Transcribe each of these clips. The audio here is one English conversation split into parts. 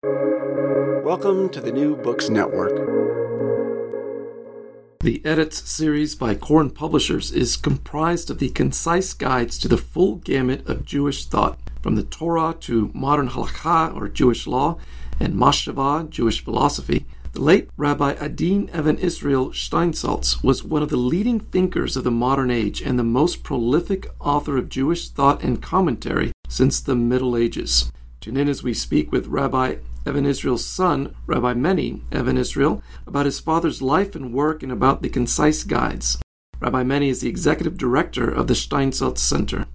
Welcome to the New Books Network. The Erez series by Koren Publishers is comprised of the concise guides to the full gamut of Jewish thought, from the Torah to modern halakha or Jewish law and machshava, Jewish philosophy. The late Rabbi Adin Even Israel Steinsaltz was one of the leading thinkers of the modern age and the most prolific author of Jewish thought and commentary since the Middle Ages. Tune in as we speak with Rabbi Even Israel's son, Rabbi Meni Even Israel, about his father's life and work and about the concise guides. Rabbi Meni is the executive director of the Steinsaltz Center.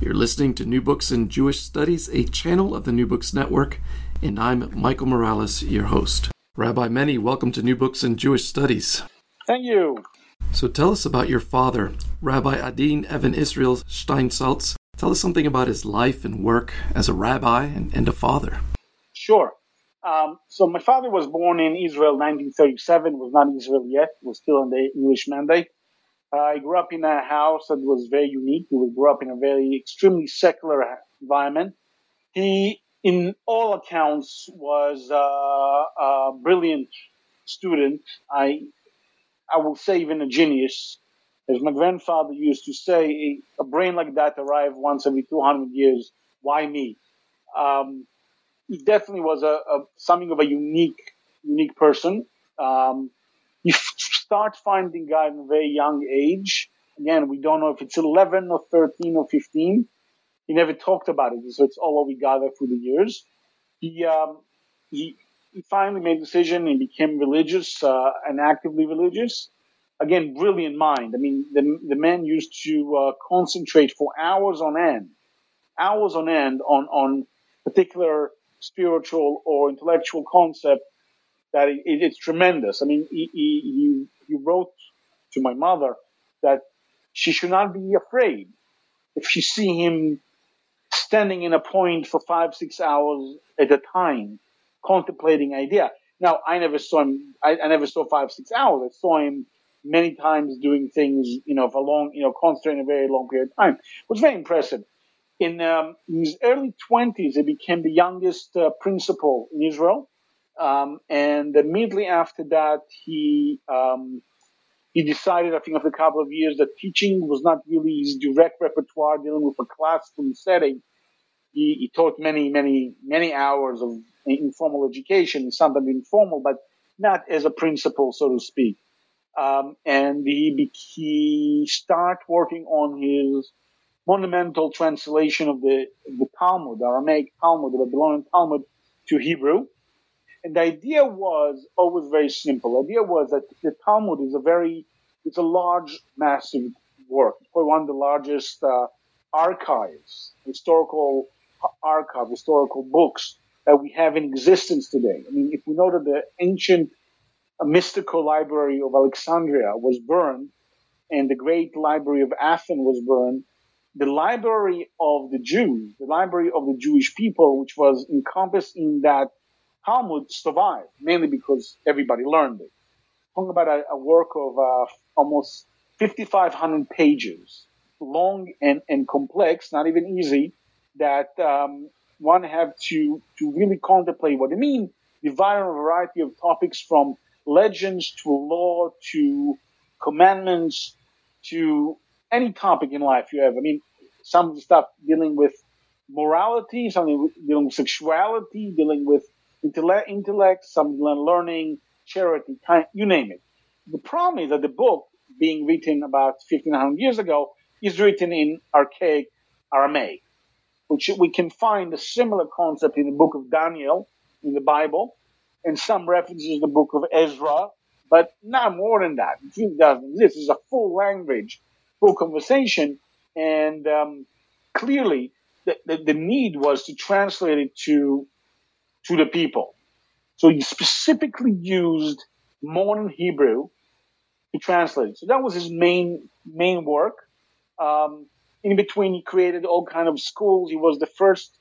You're listening to New Books in Jewish Studies, a channel of the New Books Network, and I'm Michael Morales, your host. Rabbi Meni, welcome to New Books in Jewish Studies. Thank you. So tell us about your father, Rabbi Adin Even Israel Steinsaltz, Tell us something about his life and work as a rabbi and, and a father. Sure. Um, so my father was born in Israel 1937, was not Israel yet, was still the English mandate. Uh, I grew up in a house that was very unique. We grew up in a very extremely secular environment. He, in all accounts, was uh, a brilliant student. I, I will say even a genius. As my grandfather used to say, a brain like that arrived once every 200 years. Why me? Um, he definitely was a, a, something of a unique, unique person. Um, you start finding guys at a very young age. Again, we don't know if it's 11 or 13 or 15. He never talked about it, so it's all what we gathered through the years. He, um, he, he finally made a decision and became religious, uh, and actively religious again, brilliant mind. I mean, the, the man used to uh, concentrate for hours on end, hours on end on, on particular spiritual or intellectual concept that it, it, it's tremendous. I mean, he, he, he wrote to my mother that she should not be afraid if she see him standing in a point for five, six hours at a time, contemplating idea. Now, I never saw him, I, I never saw five, six hours. I saw him many times doing things, you know, for long, you know, concentrating a very long period of time. It was very impressive. In, um, his early 20s, he became the youngest uh, principal in Israel. Um, and immediately after that, he, um, he decided, I think after a couple of years, that teaching was not really his direct repertoire, dealing with a classroom setting. He, he taught many, many, many hours of informal education, sometimes informal, but not as a principal, so to speak. Um, and he, he start working on his monumental translation of the, the Talmud, Aramaic Talmud, the Babylonian Talmud to Hebrew. And the idea was always very simple. The idea was that the Talmud is a very, it's a large, massive work. It's probably one of the largest uh, archives, historical archive, historical books that we have in existence today. I mean, if we know that the ancient a mystical library of Alexandria was burned and the great library of Athens was burned, the library of the Jews, the library of the Jewish people, which was encompassed in that Talmud, survived, mainly because everybody learned it. Talking about a, a work of uh, almost 5,500 pages, long and, and complex, not even easy, that um, one have to, to really contemplate what it means, divide a variety of topics from legends to law to commandments to any topic in life you have. I mean, some of the stuff dealing with morality, something dealing with sexuality, dealing with intellect, intellect some learning, charity, you name it. The problem is that the book, being written about 1500 years ago, is written in archaic Aramaic, which we can find a similar concept in the book of Daniel in the Bible, and some references in the book of Ezra, but not more than that. It doesn't exist. It's a full language, full conversation, and um, clearly the, the, the, need was to translate it to to the people. So he specifically used modern Hebrew to translate it. So that was his main main work. Um, in between, he created all kind of schools. He was the first.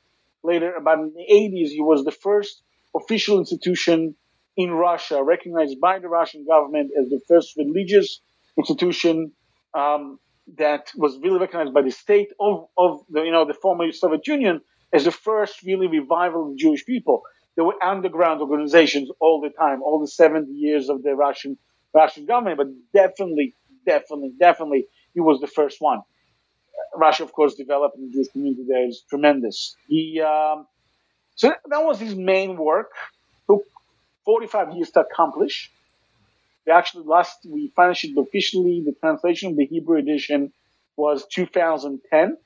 Later, about in the 80s, he was the first official institution in Russia, recognized by the Russian government as the first religious institution um, that was really recognized by the state of, of the, you know, the former Soviet Union as the first really revival of Jewish people. there were underground organizations all the time, all the 70 years of the Russian Russian government, but definitely, definitely, definitely, he was the first one. Russia, of course, developed in the Jewish community there is tremendous. He, um, so that was his main work. Took 45 years to accomplish. We actually last we finished it officially. The translation of the Hebrew edition was 2010,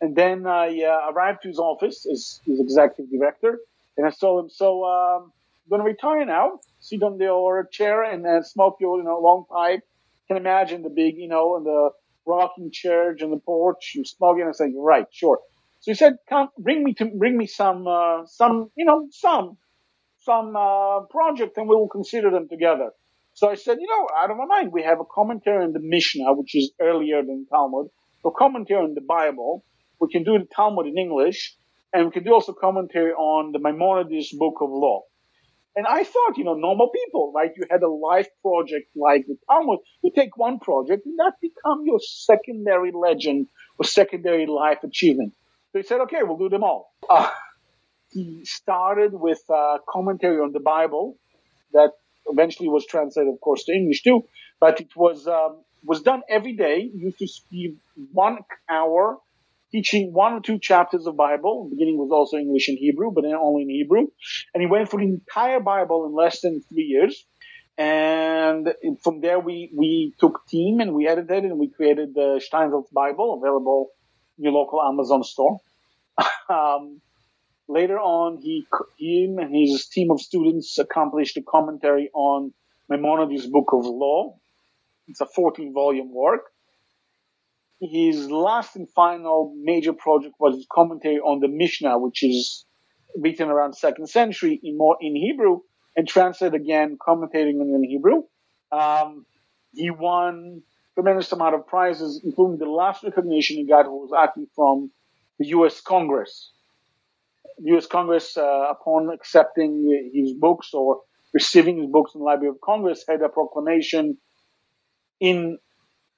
and then I uh, arrived to his office as his executive director, and I told him, "So um, I'm going to retire now. Sit on the chair and uh, smoke your you know long pipe. Can imagine the big you know and the rocking chair on the porch. You smoking." I said, right, sure." So he said, "Come, bring me to bring me some uh, some you know some some uh, project, and we will consider them together." So I said, "You know, out of my mind, we have a commentary on the Mishnah, which is earlier than Talmud, a commentary on the Bible. We can do the Talmud in English, and we can do also commentary on the Maimonides Book of Law." And I thought, you know, normal people, right? You had a life project like the Talmud. You take one project and that become your secondary legend or secondary life achievement. So he said, okay, we'll do them all. Uh, he started with a commentary on the Bible that eventually was translated, of course, to English too. But it was um, was done every day. He used to give one hour teaching one or two chapters of Bible. The beginning was also English and Hebrew, but then only in Hebrew. And he went through the entire Bible in less than three years. And from there, we, we took team and we edited and we created the Steinsaltz Bible available in your local Amazon store. um, later on, he, him and his team of students accomplished a commentary on Maimonides' Book of Law. It's a 14 volume work. His last and final major project was his commentary on the Mishnah, which is written around second century in more in Hebrew and translated again, commentating in Hebrew. Um, he won tremendous amount of prizes, including the last recognition he got was actually from the U.S. Congress. U.S. Congress, uh, upon accepting his books or receiving his books in the Library of Congress, had a proclamation in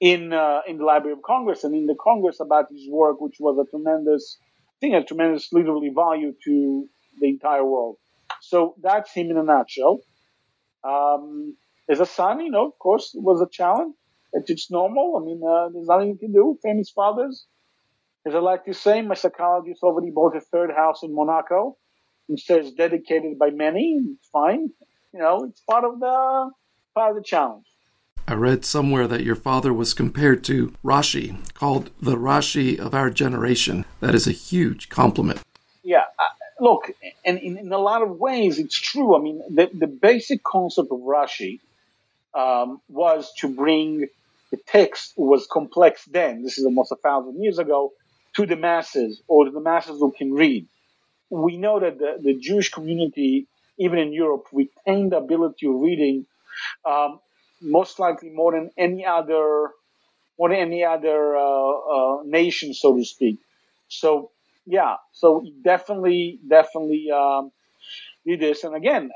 in uh, in the Library of Congress and in the Congress about his work, which was a tremendous, thing, a tremendous literary value to the entire world. So that's him in a nutshell. Um, as a son, you know, of course, it was a challenge. It's normal. I mean, uh, there's nothing you can do. Famous fathers. As I like to say, my psychologist already bought a third house in Monaco and says dedicated by Meni. It's fine. You know, it's part of the part of the challenge. I read somewhere that your father was compared to Rashi, called the Rashi of our generation. That is a huge compliment. Yeah, uh, look, and in, in, a lot of ways, it's true. I mean, the, the basic concept of Rashi um, was to bring the text was complex then, this is almost a thousand years ago, to the masses or to the masses who can read. We know that the, the Jewish community, even in Europe, retained the ability of reading, um, most likely more than any other, more than any other uh, uh, nation, so to speak. So yeah, so definitely, definitely um, did this. And again,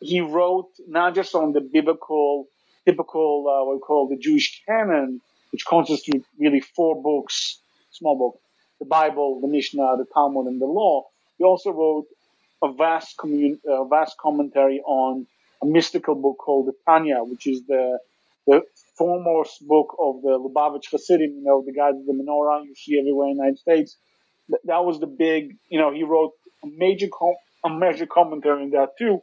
he wrote not just on the biblical typical uh, what we call the Jewish canon, which consists of really four books, small book, the Bible, the Mishnah, the Talmud, and the Law. He also wrote a vast commun- uh, vast commentary on a mystical book called the Tanya, which is the the foremost book of the Lubavitch Hasidim, you know, the guys of the menorah you see everywhere in the United States. That was the big, you know, he wrote a major com- a major commentary on that too,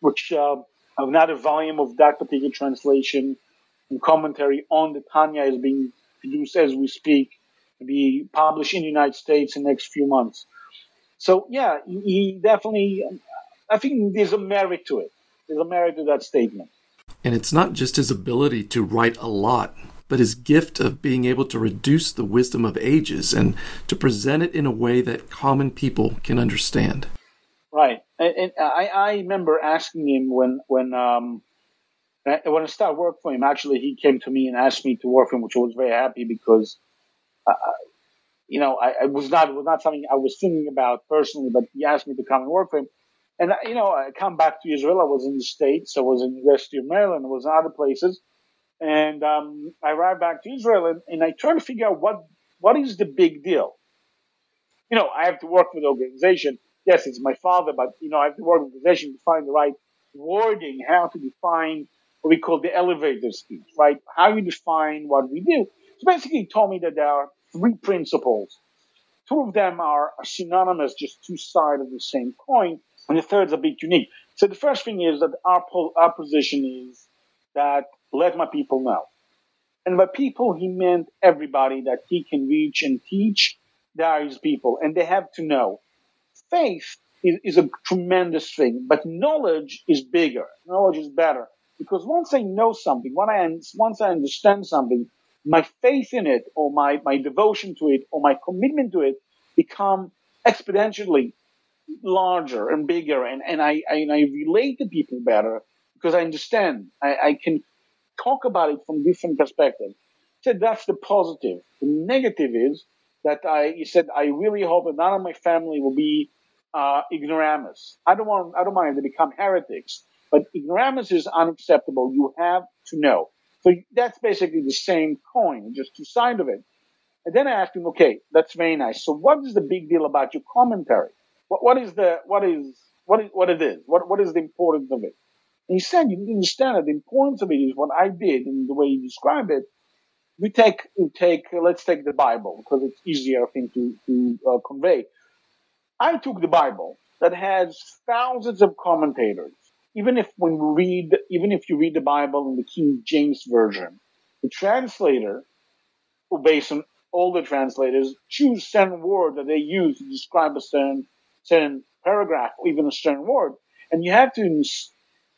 which uh, another volume of that particular translation and commentary on the Tanya is being produced as we speak to be published in the United States in the next few months. So yeah, he definitely, I think there's a merit to it. There's a merit to that statement. And it's not just his ability to write a lot, but his gift of being able to reduce the wisdom of ages and to present it in a way that common people can understand. Right, and, and I, I remember asking him when when um when I started work for him. Actually, he came to me and asked me to work for him, which I was very happy because, uh, you know, I, I was not it was not something I was thinking about personally, but he asked me to come and work for him. And you know, I come back to Israel. I was in the states. I was in the University of Maryland. I was in other places, and um, I arrived back to Israel, and, and I tried to figure out what what is the big deal. You know, I have to work for the organization yes, it's my father, but you know, I have to work with the organization to find the right wording, how to define what we call the elevator speech, right? How you define what we do. So basically, he told me that there are three principles. Two of them are synonymous, just two sides of the same coin, and the third is a bit unique. So the first thing is that our, our position is that let my people know. And by people, he meant everybody that he can reach and teach. They are his people, and they have to know. Faith is, is a tremendous thing, but knowledge is bigger. Knowledge is better because once I know something, when I once I understand something, my faith in it, or my my devotion to it, or my commitment to it, become exponentially larger and bigger, and and I I, and I relate to people better because I understand. I, I can talk about it from different perspectives. So that's the positive. The negative is that I, he said, I really hope that none of my family will be uh, ignoramus. I don't want, I don't mind to become heretics, but ignoramus is unacceptable. You have to know. So that's basically the same coin, just two sides of it. And then I asked him, okay, that's very nice. So what is the big deal about your commentary? What, what is the, what is, what is, what it is? What, what is the importance of it? And he said, you didn't understand it. The importance of it is what I did and the way you describe it. We take, we take, let's take the Bible because it's easier, I think, to, to uh, convey. I took the Bible that has thousands of commentators. Even if when we read, even if you read the Bible in the King James version, the translator, who based on all the translators, choose certain word that they use to describe a certain, certain paragraph or even a certain word. And you have to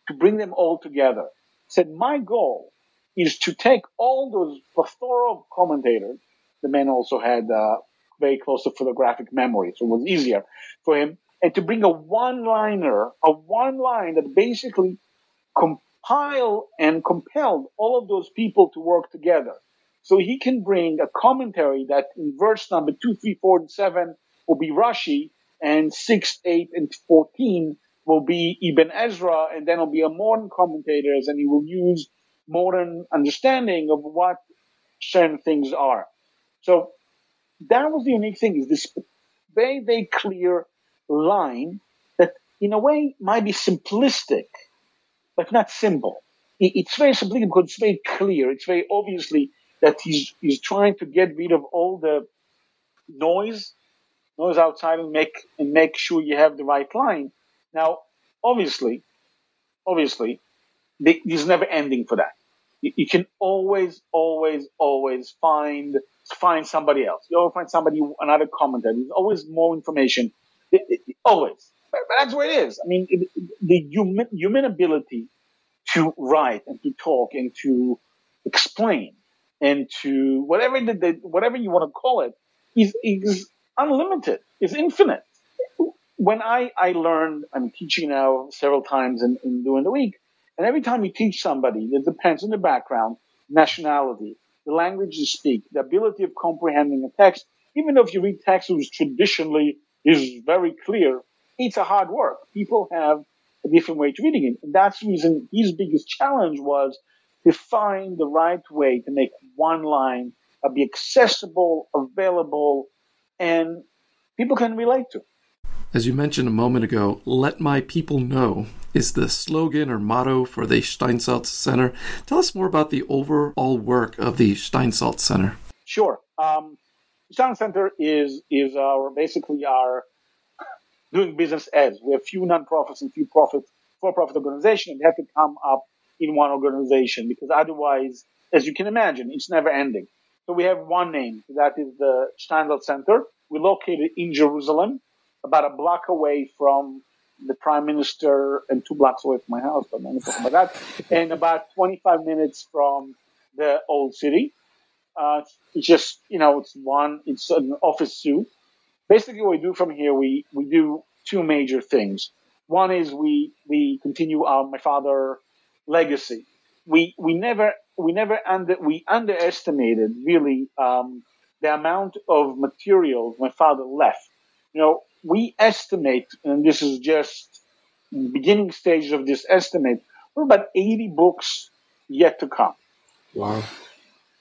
to bring them all together. Said, my goal is to take all those plethora of commentators. The man also had uh, very close to photographic memory, so it was easier for him, and to bring a one-liner, a one line that basically compile and compelled all of those people to work together. So he can bring a commentary that in verse number two, three, four, and seven will be Rashi, and six, eight, and fourteen will be Ibn Ezra, and then it'll be a modern commentators, and he will use modern understanding of what certain things are. So that was the unique thing is this very, very clear line that in a way might be simplistic, but not simple. It's very simplistic because it's very clear. It's very obviously that he's, he's trying to get rid of all the noise, noise outside and make, and make sure you have the right line. Now, obviously, obviously, there's never ending for that. You, can always, always, always find find somebody else. You always find somebody, another commenter. There's always more information. It, it, always. But, but, that's where it is. I mean, the human, human ability to write and to talk and to explain and to whatever the, the, whatever you want to call it is, is unlimited. Is infinite when I, I learned, I'm teaching now several times in, in during the week, and every time you teach somebody, it depends on the background, nationality, the language you speak, the ability of comprehending a text. Even if you read text which traditionally is very clear, it's a hard work. People have a different way to reading it. And that's the reason his biggest challenge was to find the right way to make one line uh, be accessible, available, and people can relate to. As you mentioned a moment ago, let my people know is the slogan or motto for the Steinsaltz Center. Tell us more about the overall work of the Steinsaltz Center. Sure. Um, Steinsaltz Center is is our basically our doing business as we have few nonprofits and few profit for-profit organizations, and they have to come up in one organization because otherwise, as you can imagine, it's never ending. So we have one name that is the Steinsaltz Center. We're located in Jerusalem about a block away from the prime minister and two blocks away from my house, but I'm not talking about that. And about 25 minutes from the old city. Uh, it's just, you know, it's one, it's an office suit. Basically what we do from here, we, we do two major things. One is we, we continue our, my father legacy. We, we never, we never under, we underestimated really, um, the amount of material my father left. You know, we estimate, and this is just beginning stage of this estimate, we're about 80 books yet to come. Wow.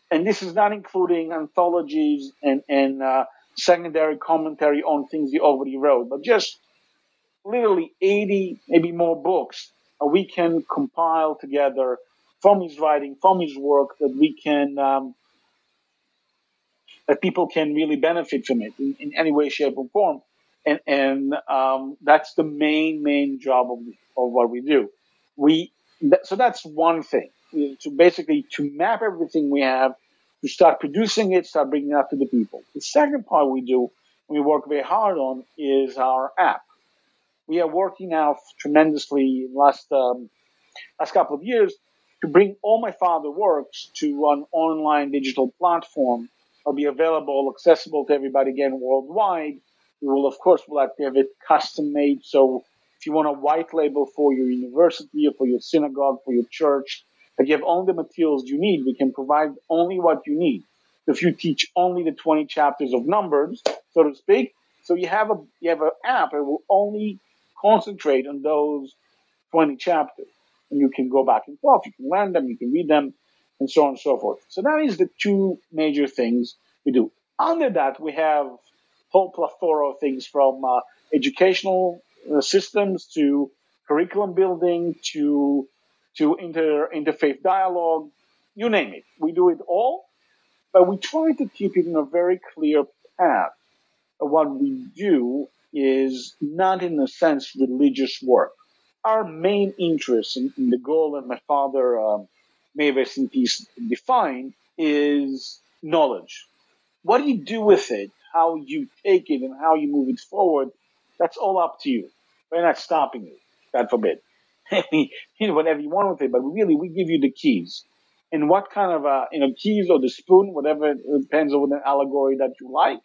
And this is not including anthologies and, and uh, secondary commentary on things he already wrote, but just literally 80, maybe more books we can compile together from his writing, from his work, that we can, um, that people can really benefit from it in, in any way, shape, or form. And, and um, that's the main, main job of, of what we do. We, so that's one thing. To basically to map everything we have, to start producing it, start bringing it out to the people. The second part we do, we work very hard on, is our app. We are working now tremendously in the last um, last couple of years to bring all my father works to an online digital platform. It'll be available, accessible to everybody again worldwide. We will, of course, will have to have it custom made. So if you want a white label for your university or for your synagogue, for your church, that you have all the materials you need, we can provide only what you need. If you teach only the 20 chapters of numbers, so to speak, so you have a you have an app that will only concentrate on those 20 chapters and you can go back and forth. You can learn them, you can read them, and so on and so forth. So that is the two major things we do. Under that, we have whole plethora of things from uh, educational uh, systems to curriculum building to to inter interfaith dialogue, you name it. We do it all, but we try to keep it in a very clear path. What we do is not in a sense religious work our main interest in, in the goal that my father, um, may rest in peace, defined is knowledge. What do you do with it? How you take it and how you move it forward? That's all up to you. We're not stopping you. God forbid. know, whatever you want with it, but really, we give you the keys. And what kind of, uh, you know, keys or the spoon, whatever, it depends on the allegory that you like.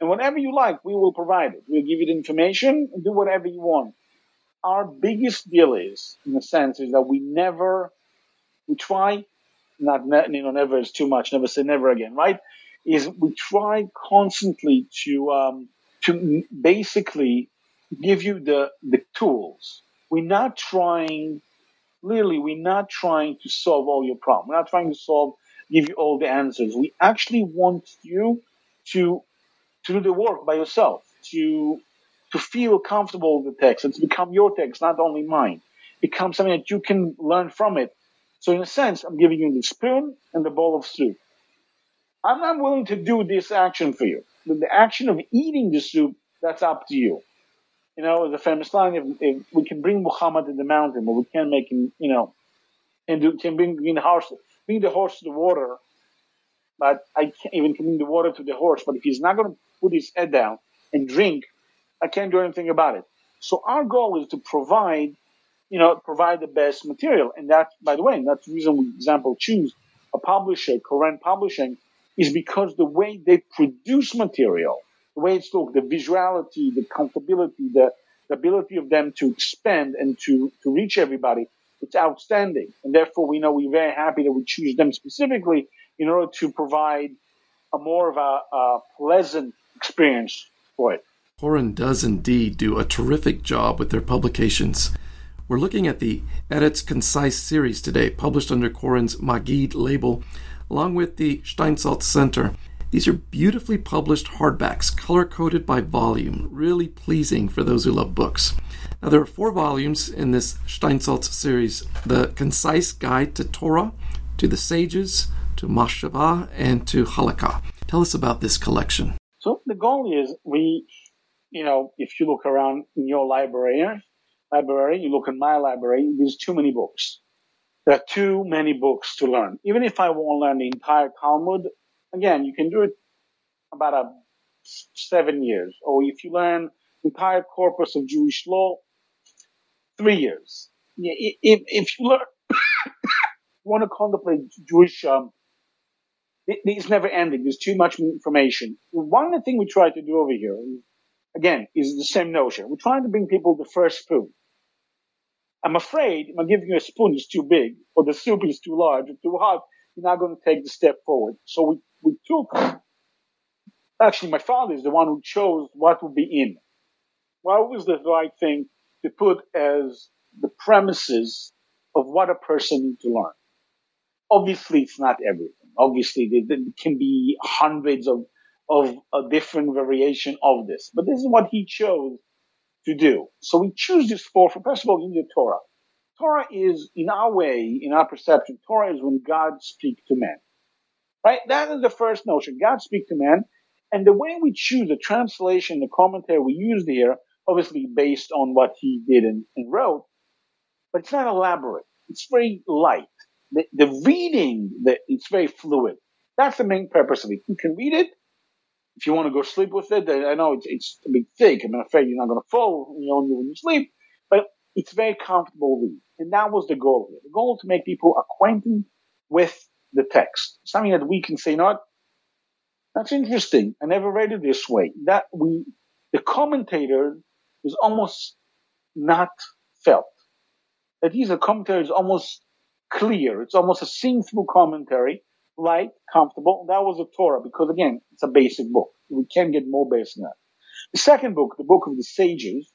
And whatever you like, we will provide it. We'll give you the information and do whatever you want our biggest deal is, in a sense, is that we never, we try, not, you know, never is too much, never say never again, right? Is we try constantly to, um, to basically give you the, the tools. We're not trying, literally, we're not trying to solve all your problems. We're not trying to solve, give you all the answers. We actually want you to, to do the work by yourself, to to feel comfortable with the text and to become your text, not only mine. Become something that you can learn from it. So in a sense, I'm giving you the spoon and the bowl of soup. I'm not willing to do this action for you. The action of eating the soup, that's up to you. You know, the famous line, if, if we can bring Muhammad to the mountain, but we can't make him, you know, and do, can bring, the horse, bring the horse to the water, but I can't even bring the water to the horse. But if he's not going to put his head down and drink, I can't do anything about it. So our goal is to provide, you know, provide the best material. And that, by the way, that's the reason we, example, choose a publisher, Koren Publishing, is because the way they produce material, the way it's looked, the visuality, the comfortability, the, the ability of them to expand and to, to reach everybody, it's outstanding. And therefore, we know we're very happy that we choose them specifically in order to provide a more of a, a pleasant experience for it. Koren does indeed do a terrific job with their publications. We're looking at the Erez Concise series today, published under Koren's Maggid label, along with the Steinsaltz Center. These are beautifully published hardbacks, color coded by volume, really pleasing for those who love books. Now, there are four volumes in this Steinsaltz series The Concise Guide to Torah, to the Sages, to Machshavah, and to Halakha. Tell us about this collection. So, the goal is we you know, if you look around in your library, library, you look in my library, there's too many books. There are too many books to learn. Even if I want to learn the entire Talmud, again, you can do it about a seven years. Or if you learn entire corpus of Jewish law, three years. If, if you learn, want to contemplate Jewish, um, it's never ending. There's too much information. One of the things we try to do over here, again, is the same notion. We're trying to bring people the first spoon. I'm afraid if I'm giving you a spoon is too big, or the soup is too large or too hot, you're not going to take the step forward. So we, we took, actually my father is the one who chose what would be in. What was the right thing to put as the premises of what a person needs to learn? Obviously, it's not everything. Obviously, there, can be hundreds of of a different variation of this. But this is what he chose to do. So we choose this for, for, first of all, in the Torah. Torah is, in our way, in our perception, Torah is when God speaks to man. Right? That is the first notion. God speaks to man. And the way we choose the translation, the commentary we use here, obviously based on what he did and, and wrote, but it's not elaborate. It's very light. The, the reading, the, it's very fluid. That's the main purpose of it. You can read it. If you want to go sleep with it, I know it's, it's a bit thick. I'm afraid you're not going to fall, you know, when you sleep, it's very comfortable read. And that was the goal here. The goal to make people acquainted with the text. Something that we can say, not, that's interesting. I never read it this way. That we, the commentator is almost not felt. That these are commentary is almost clear. It's almost a sing through commentary, light, comfortable. That was the Torah because again, it's a basic book. We can't get more basic than that. The second book, the book of the sages,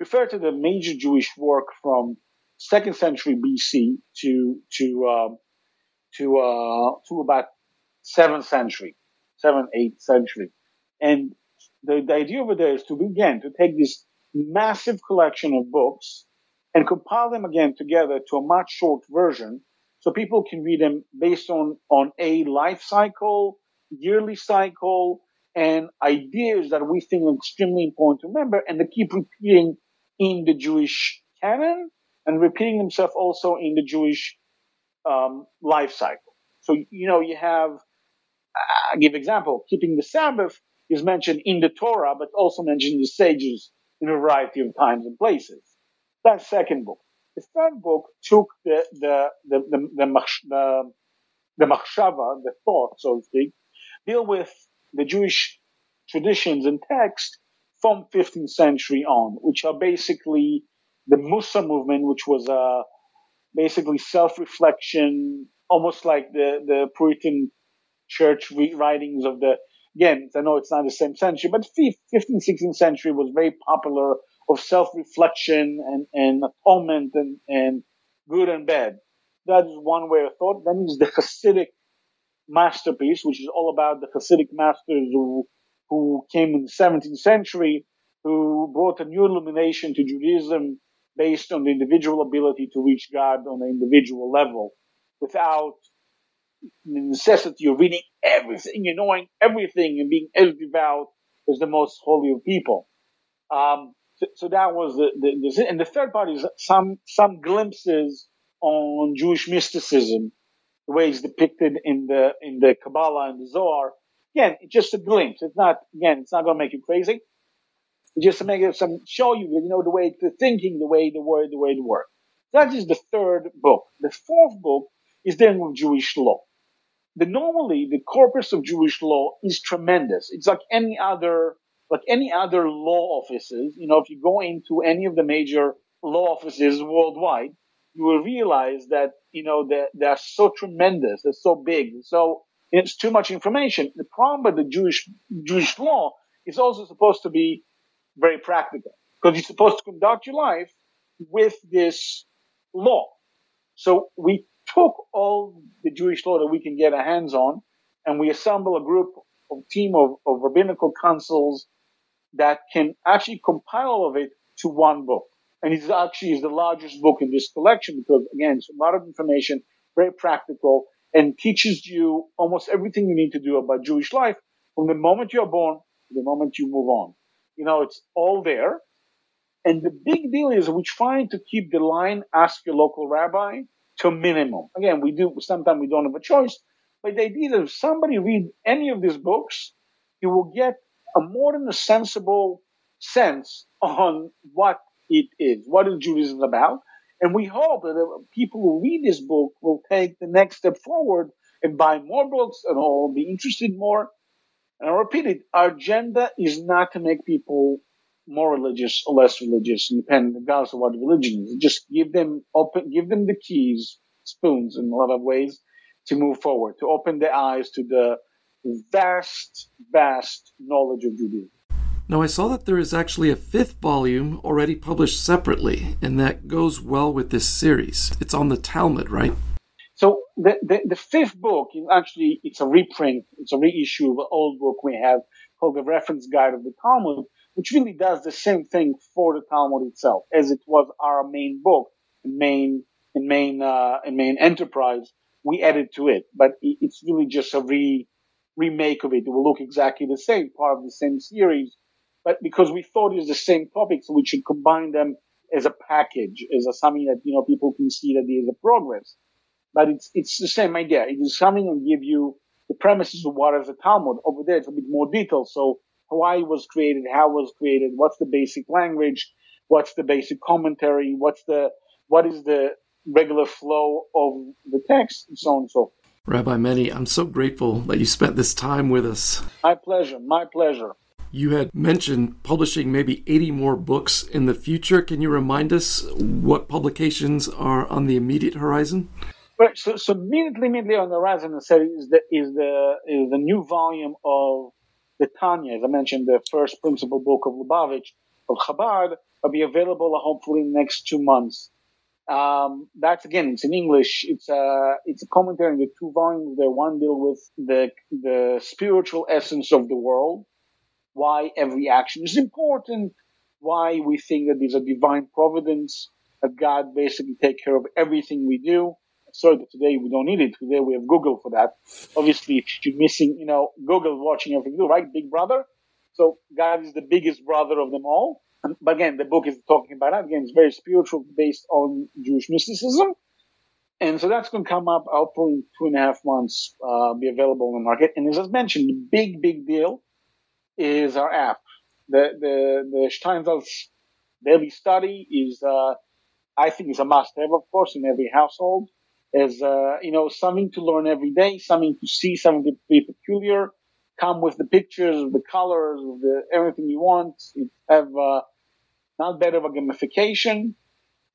refer to the major Jewish work from second century BC to to uh, to uh, to about seventh century, seventh eighth century, and the, the idea over there is to begin to take this massive collection of books and compile them again together to a much short version so people can read them based on, on a life cycle, yearly cycle, and ideas that we think are extremely important to remember and to keep repeating in the Jewish canon and repeating themselves also in the Jewish um, life cycle. So, you know, you have, I give example, keeping the Sabbath is mentioned in the Torah, but also mentioned in the sages in a variety of times and places. That second book. The third book took the, the, the, the, the, the, the machshava, the thought, so to speak, deal with the Jewish traditions and text from 15th century on, which are basically the Mussar movement, which was a basically self-reflection, almost like the, the Puritan church writings of the, again, I know it's not the same century, but 15th, 16th century was very popular of self-reflection and, and atonement and, and good and bad. That is one way of thought. Then is the Hasidic masterpiece, which is all about the Hasidic masters who, who came in the 17th century, who brought a new illumination to Judaism based on the individual ability to reach God on an individual level without the necessity of reading everything and knowing everything and being as devout as the most holy of people. Um, so, so, that was the, the, the, and the third part is some, some glimpses on Jewish mysticism, the way it's depicted in the, in the Kabbalah and the Zohar. Again, it's just a glimpse. It's not, again, it's not going to make you crazy It's just to make it some show you, you know, the way the thinking, the way the word, the way the work. That is the third book. The fourth book is dealing with Jewish law. The normally the corpus of Jewish law is tremendous. It's like any other like any other law offices. You know, if you go into any of the major law offices worldwide, you will realize that you know that they're so tremendous, they're so big, so it's too much information. The problem with the Jewish Jewish law is also supposed to be very practical because you're supposed to conduct your life with this law. So we took all the Jewish law that we can get our hands on and we assemble a group of team of, of rabbinical councils that can actually compile all of it to one book. And it actually is the largest book in this collection because again, it's a lot of information, very practical and teaches you almost everything you need to do about Jewish life from the moment you're born to the moment you move on. You know, it's all there. And the big deal is we're trying to keep the line, ask your local rabbi to a minimum. Again, we do, sometimes we don't have a choice, but the idea that if somebody read any of these books, you will get a more than a sensible sense on what it is, what is Judaism about. And we hope that uh, people who read this book will take the next step forward and buy more books and all be interested more and I repeat it, our agenda is not to make people more religious or less religious, independent, regardless of what religion is. Just give them open, give them the keys, spoons in a lot of ways to move forward, to open their eyes to the vast, vast knowledge of Judaism. Now, I saw that there is actually a fifth volume already published separately, and that goes well with this series. It's on the Talmud, right? So the, the, the, fifth book is actually, it's a reprint, it's a reissue of an old book we have called the Reference Guide of the Talmud, which really does the same thing for the Talmud itself, as it was our main book, main, and main, uh, and main enterprise. We added to it, but it's really just a re, remake of it. It will look exactly the same, part of the same series, but because we thought it was the same topic, so we should combine them as a package, as a, something that, you know, people can see that there is a progress. But it's, it's the same idea. It is something that give you the premises of what is the Talmud. Over there, it's a bit more detailed. So Hawaii was created, how was created, what's the basic language, what's the basic commentary, what's the, what is the regular flow of the text, and so on and so forth. Rabbi Meni, I'm so grateful that you spent this time with us. My pleasure, my pleasure. You had mentioned publishing maybe 80 more books in the future. Can you remind us what publications are on the immediate horizon? Right. So, so immediately, immediately on the horizon is the is the is the new volume of the Tanya, as I mentioned, the first principal book of Lubavitch of Chabad, will be available hopefully in the next two months. Um, that's again, it's in English. It's a it's a commentary in the two volumes. The one deal with the the spiritual essence of the world, why every action is important, why we think that there's a divine providence, that God basically take care of everything we do sorry that today we don't need it. Today we have Google for that. Obviously, you're missing, you know, Google watching everything you do, right? Big brother. So God is the biggest brother of them all. But again, the book is talking about that. Again, it's very spiritual based on Jewish mysticism. And so that's going to come up, hopefully in two and a half months, uh, be available in the market. And as I mentioned, the big, big deal is our app. The, the, the Steinsaltz daily study is, uh, I think is a must have, of course, in every household as uh, you know something to learn every day, something to see, something to be peculiar. Come with the pictures, the colors, the everything you want. It have uh, not better of a gamification,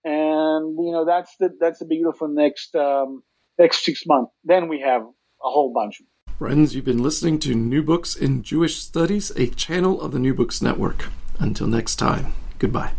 and you know that's the that's the beautiful next um, next six months. Then we have a whole bunch. Friends, you've been listening to New Books in Jewish Studies, a channel of the New Books Network. Until next time, goodbye.